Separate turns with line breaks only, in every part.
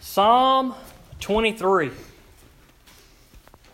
Psalm 23.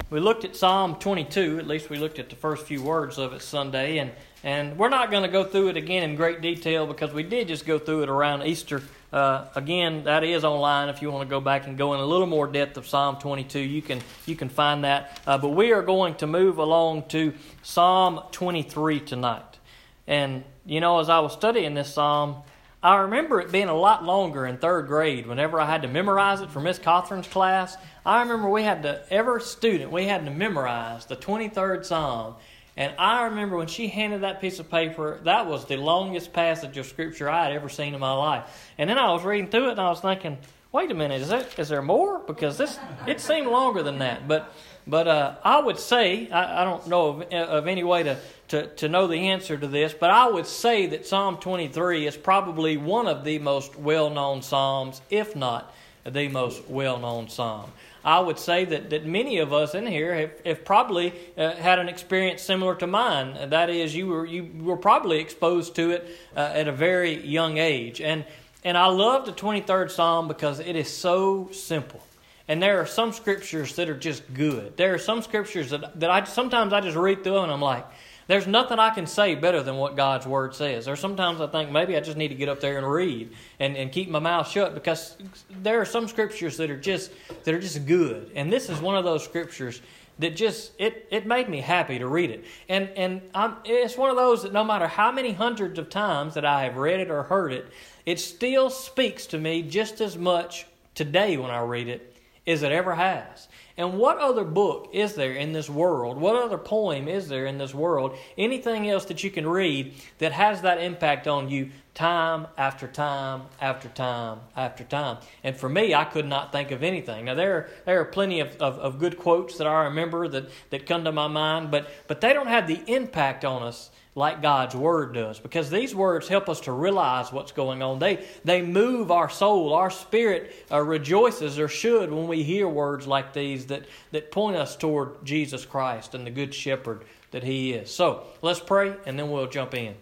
We looked at Psalm 22, at least we looked at the first few words of it Sunday, and, and we're not going to go through it again in great detail because we did just go through it around Easter. Uh, again, that is online if you want to go back and go in a little more depth of Psalm 22. You can, you can find that. Uh, but we are going to move along to Psalm 23 tonight. And, you know, as I was studying this psalm, I remember it being a lot longer in third grade whenever I had to memorize it for Miss Cothran's class. I remember we had to, every student, we had to memorize the 23rd Psalm. And I remember when she handed that piece of paper, that was the longest passage of Scripture I had ever seen in my life. And then I was reading through it and I was thinking, wait a minute, is, it, is there more? Because this, it seemed longer than that. But but uh, I would say, I, I don't know of, of, any way to, to, to know the answer to this, but I would say that Psalm 23 is probably one of the most well known Psalms, if not the most well known Psalm. I would say that, that many of us in here have, have probably uh, had an experience similar to mine. That is, you were, you were probably exposed to it uh, at a very young age. And, and I love the 23rd Psalm because it is so simple. And there are some scriptures that are just good. There are some scriptures that, that I sometimes I just read through and I'm like, there's nothing I can say better than what God's Word says. Or sometimes I think maybe I just need to get up there and read and, and keep my mouth shut because there are some scriptures that are just that are just good. And this is one of those scriptures that just it, it made me happy to read it. And and I'm, it's one of those that no matter how many hundreds of times that I have read it or heard it, it still speaks to me just as much today when I read it as it ever has. And what other book is there in this world? What other poem is there in this world? Anything else that you can read that has that impact on you time after time after time after time? And for me, I could not think of anything. Now, there, there are plenty of, of, of good quotes that I remember that, that come to my mind, but, but they don't have the impact on us like God's Word does. Because these words help us to realize what's going on. They, they move our soul. Our spirit uh, rejoices or should when we hear words like these that, that point us toward Jesus Christ and the Good Shepherd that He is. So let's pray and then we'll jump in.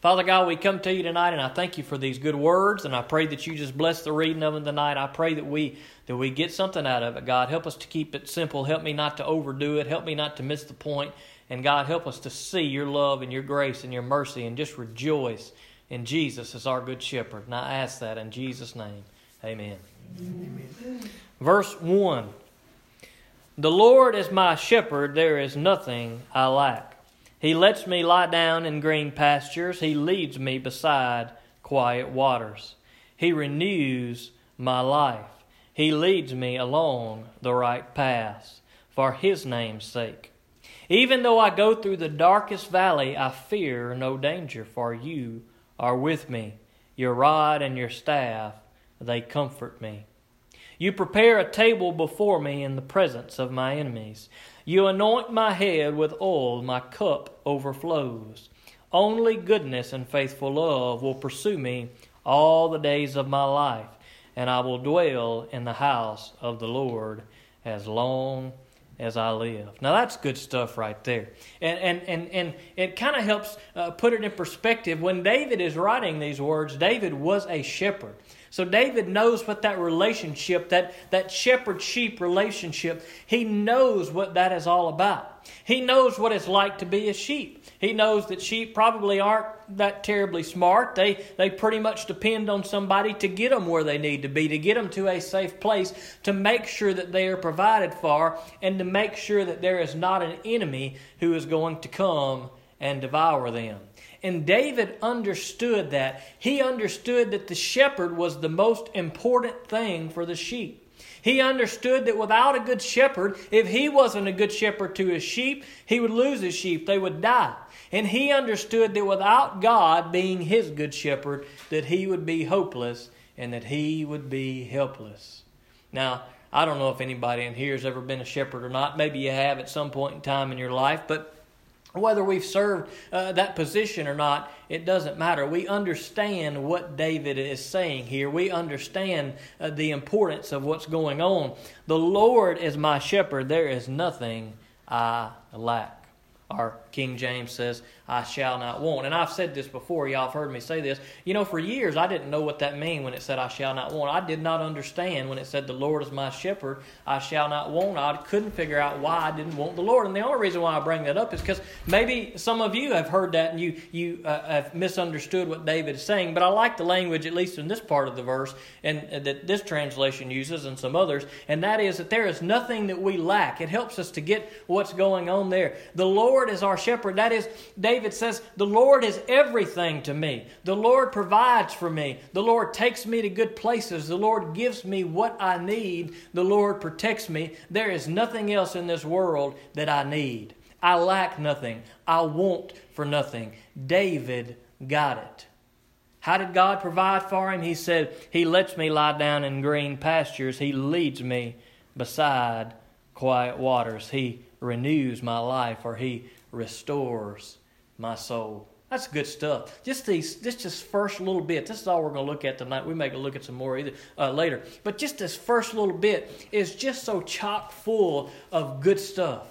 Father God, we come to you tonight and I thank you for these good words and I pray that you just bless the reading of them tonight. I pray that we that we get something out of it. God, help us to keep it simple. Help me not to overdo it. Help me not to miss the point. And God, help us to see your love and your grace and your mercy and just rejoice in Jesus as our good shepherd. And I ask that in Jesus' name. Amen. Amen. Verse 1 The Lord is my shepherd, there is nothing I lack. He lets me lie down in green pastures, He leads me beside quiet waters. He renews my life. He leads me along the right paths for His name's sake. Even though I go through the darkest valley, I fear no danger, for you are with me. Your rod and your staff, they comfort me. You prepare a table before me in the presence of my enemies. You anoint my head with oil, my cup overflows. Only goodness and faithful love will pursue me all the days of my life, and I will dwell in the house of the Lord as long as I live. Now that's good stuff right there. And, and, and, and it kind of helps uh, put it in perspective. When David is writing these words, David was a shepherd. So David knows what that relationship, that, that shepherd sheep relationship, he knows what that is all about. He knows what it's like to be a sheep. He knows that sheep probably aren't that terribly smart. They, they pretty much depend on somebody to get them where they need to be, to get them to a safe place, to make sure that they are provided for, and to make sure that there is not an enemy who is going to come and devour them. And David understood that. He understood that the shepherd was the most important thing for the sheep. He understood that without a good shepherd, if he wasn't a good shepherd to his sheep, he would lose his sheep. They would die. And he understood that without God being his good shepherd, that he would be hopeless and that he would be helpless. Now, I don't know if anybody in here has ever been a shepherd or not. Maybe you have at some point in time in your life, but whether we've served uh, that position or not, it doesn't matter. We understand what David is saying here. We understand uh, the importance of what's going on. The Lord is my shepherd, there is nothing I lack. Our King James says, I shall not want. And I've said this before, y'all have heard me say this. You know, for years I didn't know what that meant when it said I shall not want. I did not understand when it said the Lord is my shepherd, I shall not want. I couldn't figure out why I didn't want the Lord. And the only reason why I bring that up is because maybe some of you have heard that and you, you uh, have misunderstood what David is saying. But I like the language, at least in this part of the verse, and uh, that this translation uses and some others, and that is that there is nothing that we lack. It helps us to get what's going on there. The Lord is our shepherd. That is, David David says, The Lord is everything to me. The Lord provides for me. The Lord takes me to good places. The Lord gives me what I need. The Lord protects me. There is nothing else in this world that I need. I lack nothing. I want for nothing. David got it. How did God provide for him? He said, He lets me lie down in green pastures. He leads me beside quiet waters. He renews my life, or He restores my soul. That's good stuff. Just these, just this first little bit. This is all we're going to look at tonight. We may look at some more either uh, later. But just this first little bit is just so chock full of good stuff.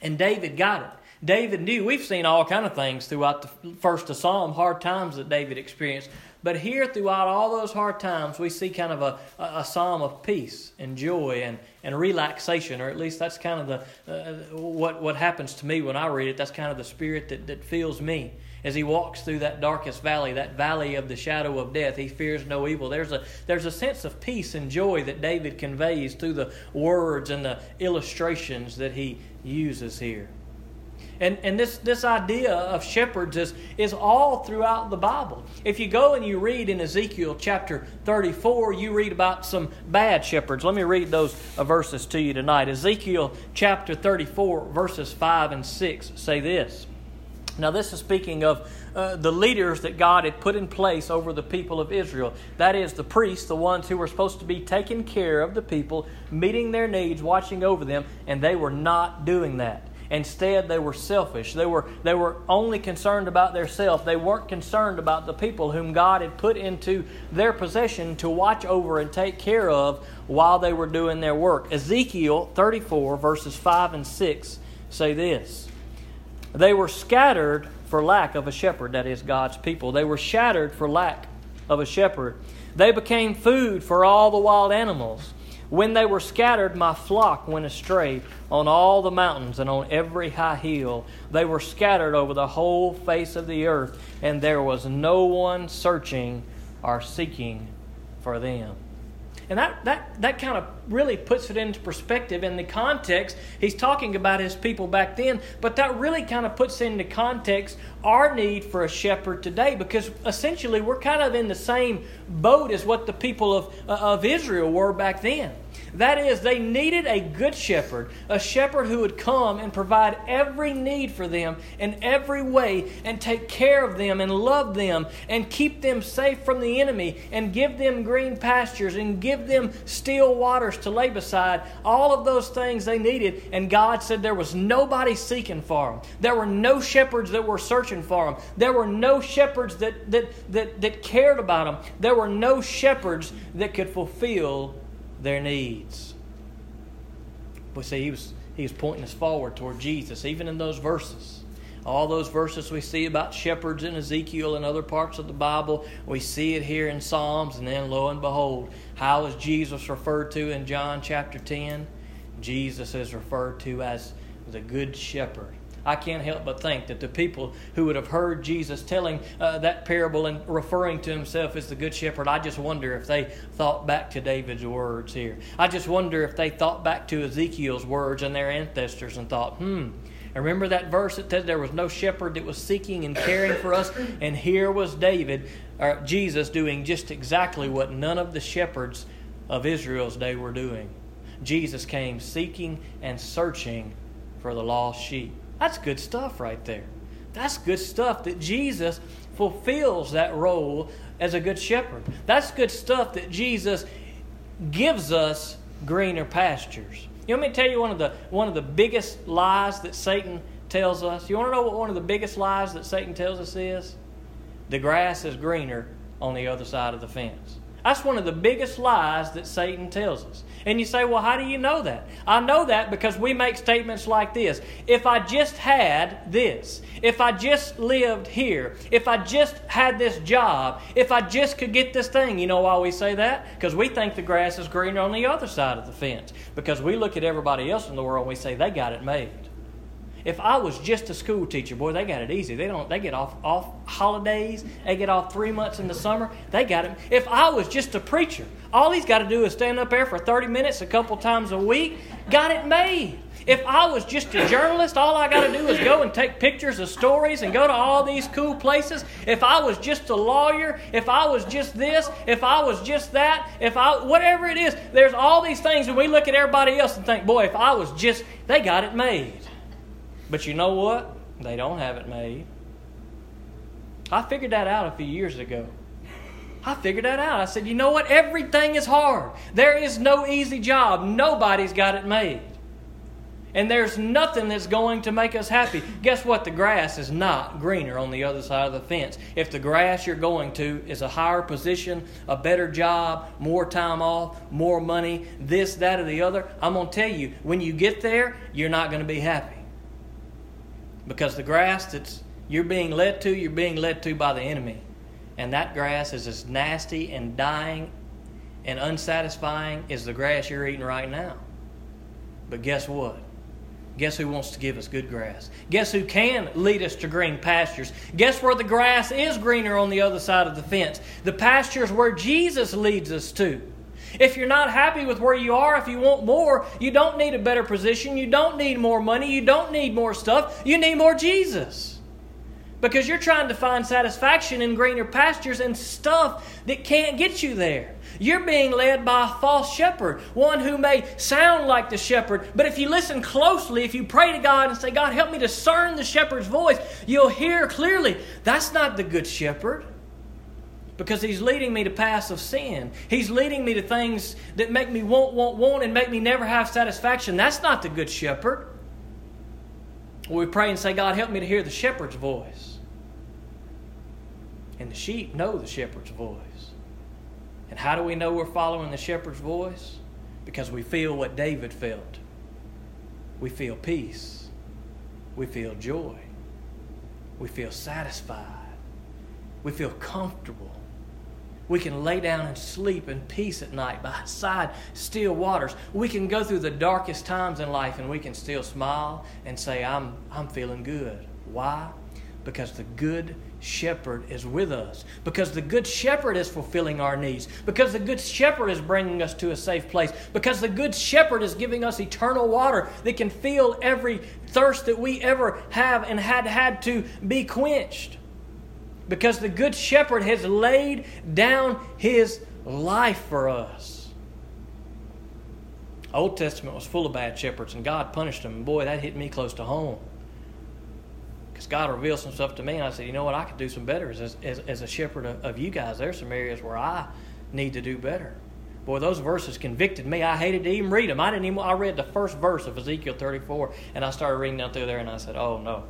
And David got it. David knew. We've seen all kind of things throughout the first of Psalm, hard times that David experienced. But here, throughout all those hard times, we see kind of a, a, a psalm of peace and joy and, and relaxation, or at least that's kind of the uh, what what happens to me when I read it. That's kind of the spirit that, that fills me as he walks through that darkest valley, that valley of the shadow of death. He fears no evil. There's a there's a sense of peace and joy that David conveys through the words and the illustrations that he uses here. And, and this, this idea of shepherds is, is all throughout the Bible. If you go and you read in Ezekiel chapter 34, you read about some bad shepherds. Let me read those uh, verses to you tonight. Ezekiel chapter 34, verses 5 and 6 say this. Now, this is speaking of uh, the leaders that God had put in place over the people of Israel. That is, the priests, the ones who were supposed to be taking care of the people, meeting their needs, watching over them, and they were not doing that. Instead, they were selfish. They were, they were only concerned about themselves. They weren't concerned about the people whom God had put into their possession to watch over and take care of while they were doing their work. Ezekiel 34, verses 5 and 6 say this They were scattered for lack of a shepherd, that is, God's people. They were shattered for lack of a shepherd. They became food for all the wild animals. When they were scattered, my flock went astray on all the mountains and on every high hill. They were scattered over the whole face of the earth, and there was no one searching or seeking for them. And that, that, that kind of really puts it into perspective in the context. He's talking about his people back then, but that really kind of puts into context our need for a shepherd today because essentially we're kind of in the same boat as what the people of, uh, of Israel were back then. That is, they needed a good shepherd, a shepherd who would come and provide every need for them in every way and take care of them and love them and keep them safe from the enemy and give them green pastures and give them still waters to lay beside. All of those things they needed. And God said there was nobody seeking for them. There were no shepherds that were searching for them. There were no shepherds that, that, that, that cared about them. There were no shepherds that could fulfill their needs. But see, he was, he was pointing us forward toward Jesus, even in those verses. All those verses we see about shepherds in Ezekiel and other parts of the Bible, we see it here in Psalms, and then lo and behold, how is Jesus referred to in John chapter 10? Jesus is referred to as the Good Shepherd. I can't help but think that the people who would have heard Jesus telling uh, that parable and referring to himself as the Good Shepherd, I just wonder if they thought back to David's words here. I just wonder if they thought back to Ezekiel's words and their ancestors and thought, hmm, remember that verse that said there was no shepherd that was seeking and caring for us? And here was David, or Jesus, doing just exactly what none of the shepherds of Israel's day were doing. Jesus came seeking and searching for the lost sheep. That's good stuff right there. That's good stuff that Jesus fulfills that role as a good shepherd. That's good stuff that Jesus gives us greener pastures. You want me to tell you one of the one of the biggest lies that Satan tells us? You want to know what one of the biggest lies that Satan tells us is? The grass is greener on the other side of the fence. That's one of the biggest lies that Satan tells us. And you say, well, how do you know that? I know that because we make statements like this If I just had this, if I just lived here, if I just had this job, if I just could get this thing, you know why we say that? Because we think the grass is greener on the other side of the fence. Because we look at everybody else in the world and we say, they got it made. If I was just a school teacher, boy, they got it easy. They don't. They get off off holidays. They get off three months in the summer. They got it. If I was just a preacher, all he's got to do is stand up there for thirty minutes a couple times a week. Got it made. If I was just a journalist, all I got to do is go and take pictures of stories and go to all these cool places. If I was just a lawyer, if I was just this, if I was just that, if I whatever it is, there's all these things and we look at everybody else and think, "Boy, if I was just they got it made." But you know what? They don't have it made. I figured that out a few years ago. I figured that out. I said, you know what? Everything is hard. There is no easy job. Nobody's got it made. And there's nothing that's going to make us happy. Guess what? The grass is not greener on the other side of the fence. If the grass you're going to is a higher position, a better job, more time off, more money, this, that, or the other, I'm going to tell you, when you get there, you're not going to be happy. Because the grass that's you're being led to, you're being led to by the enemy. And that grass is as nasty and dying and unsatisfying as the grass you're eating right now. But guess what? Guess who wants to give us good grass? Guess who can lead us to green pastures? Guess where the grass is greener on the other side of the fence? The pastures where Jesus leads us to. If you're not happy with where you are, if you want more, you don't need a better position. You don't need more money. You don't need more stuff. You need more Jesus. Because you're trying to find satisfaction in greener pastures and stuff that can't get you there. You're being led by a false shepherd, one who may sound like the shepherd, but if you listen closely, if you pray to God and say, God, help me discern the shepherd's voice, you'll hear clearly that's not the good shepherd because he's leading me to paths of sin. He's leading me to things that make me want, want, want, and make me never have satisfaction. That's not the good shepherd. we pray and say, God, help me to hear the shepherd's voice. And the sheep know the shepherd's voice. And how do we know we're following the shepherd's voice? Because we feel what David felt. We feel peace. We feel joy. We feel satisfied. We feel comfortable. We can lay down and sleep in peace at night beside still waters. We can go through the darkest times in life and we can still smile and say, I'm, I'm feeling good. Why? Because the good shepherd is with us. Because the good shepherd is fulfilling our needs. Because the good shepherd is bringing us to a safe place. Because the good shepherd is giving us eternal water that can fill every thirst that we ever have and had had to be quenched because the Good Shepherd has laid down his life for us. Old Testament was full of bad shepherds, and God punished them. And boy, that hit me close to home. Because God revealed some stuff to me, and I said, you know what, I could do some better as, as, as a shepherd of, of you guys. There's some areas where I need to do better. Boy, those verses convicted me. I hated to even read them. I didn't even. I read the first verse of Ezekiel 34, and I started reading down through there, and I said, "Oh no!"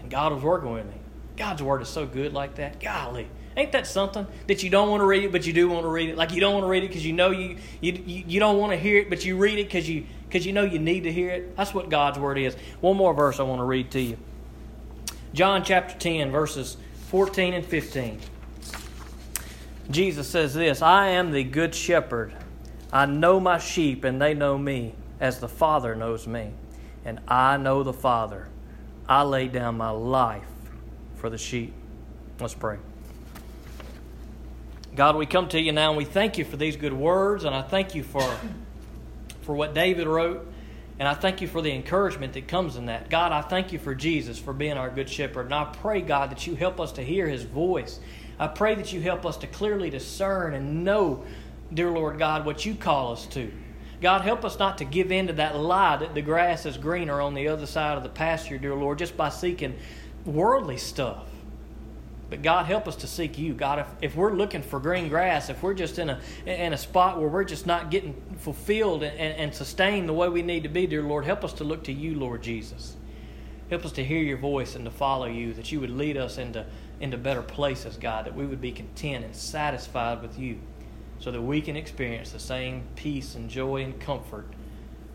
And God was working with me. God's word is so good like that. Golly. Ain't that something that you don't want to read it, but you do want to read it? Like you don't want to read it because you know you, you, you don't want to hear it, but you read it because you, because you know you need to hear it. That's what God's word is. One more verse I want to read to you John chapter 10, verses 14 and 15. Jesus says this I am the good shepherd. I know my sheep, and they know me, as the Father knows me. And I know the Father. I lay down my life for the sheep. Let's pray. God, we come to you now and we thank you for these good words, and I thank you for, for what David wrote, and I thank you for the encouragement that comes in that. God, I thank you for Jesus, for being our good shepherd, and I pray, God, that you help us to hear his voice. I pray that you help us to clearly discern and know, dear Lord God, what you call us to. God, help us not to give in to that lie that the grass is greener on the other side of the pasture, dear Lord, just by seeking worldly stuff. But God, help us to seek you. God, if, if we're looking for green grass, if we're just in a, in a spot where we're just not getting fulfilled and, and, and sustained the way we need to be, dear Lord, help us to look to you, Lord Jesus. Help us to hear your voice and to follow you, that you would lead us into, into better places, God, that we would be content and satisfied with you. so that we can experience the same peace and joy and comfort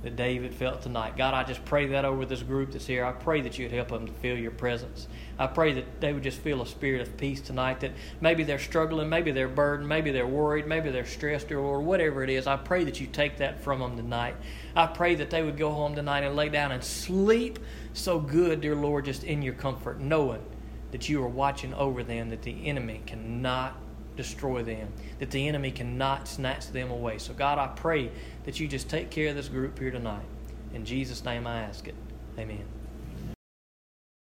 that David felt tonight. God, I just pray that over this group that's here. I pray that you'd help them to feel your presence. I pray that they would just feel a spirit of peace tonight, that maybe they're struggling, maybe they're burdened, maybe they're worried, maybe they're stressed, or, or whatever it is. I pray that you take that from them tonight. I pray that they would go home tonight and lay down and sleep so good, dear Lord, just in your comfort, knowing that you are watching over them, that the enemy cannot destroy them, that the enemy cannot snatch them away. So, God, I pray that you just take care of this group here tonight. In Jesus' name I ask it. Amen.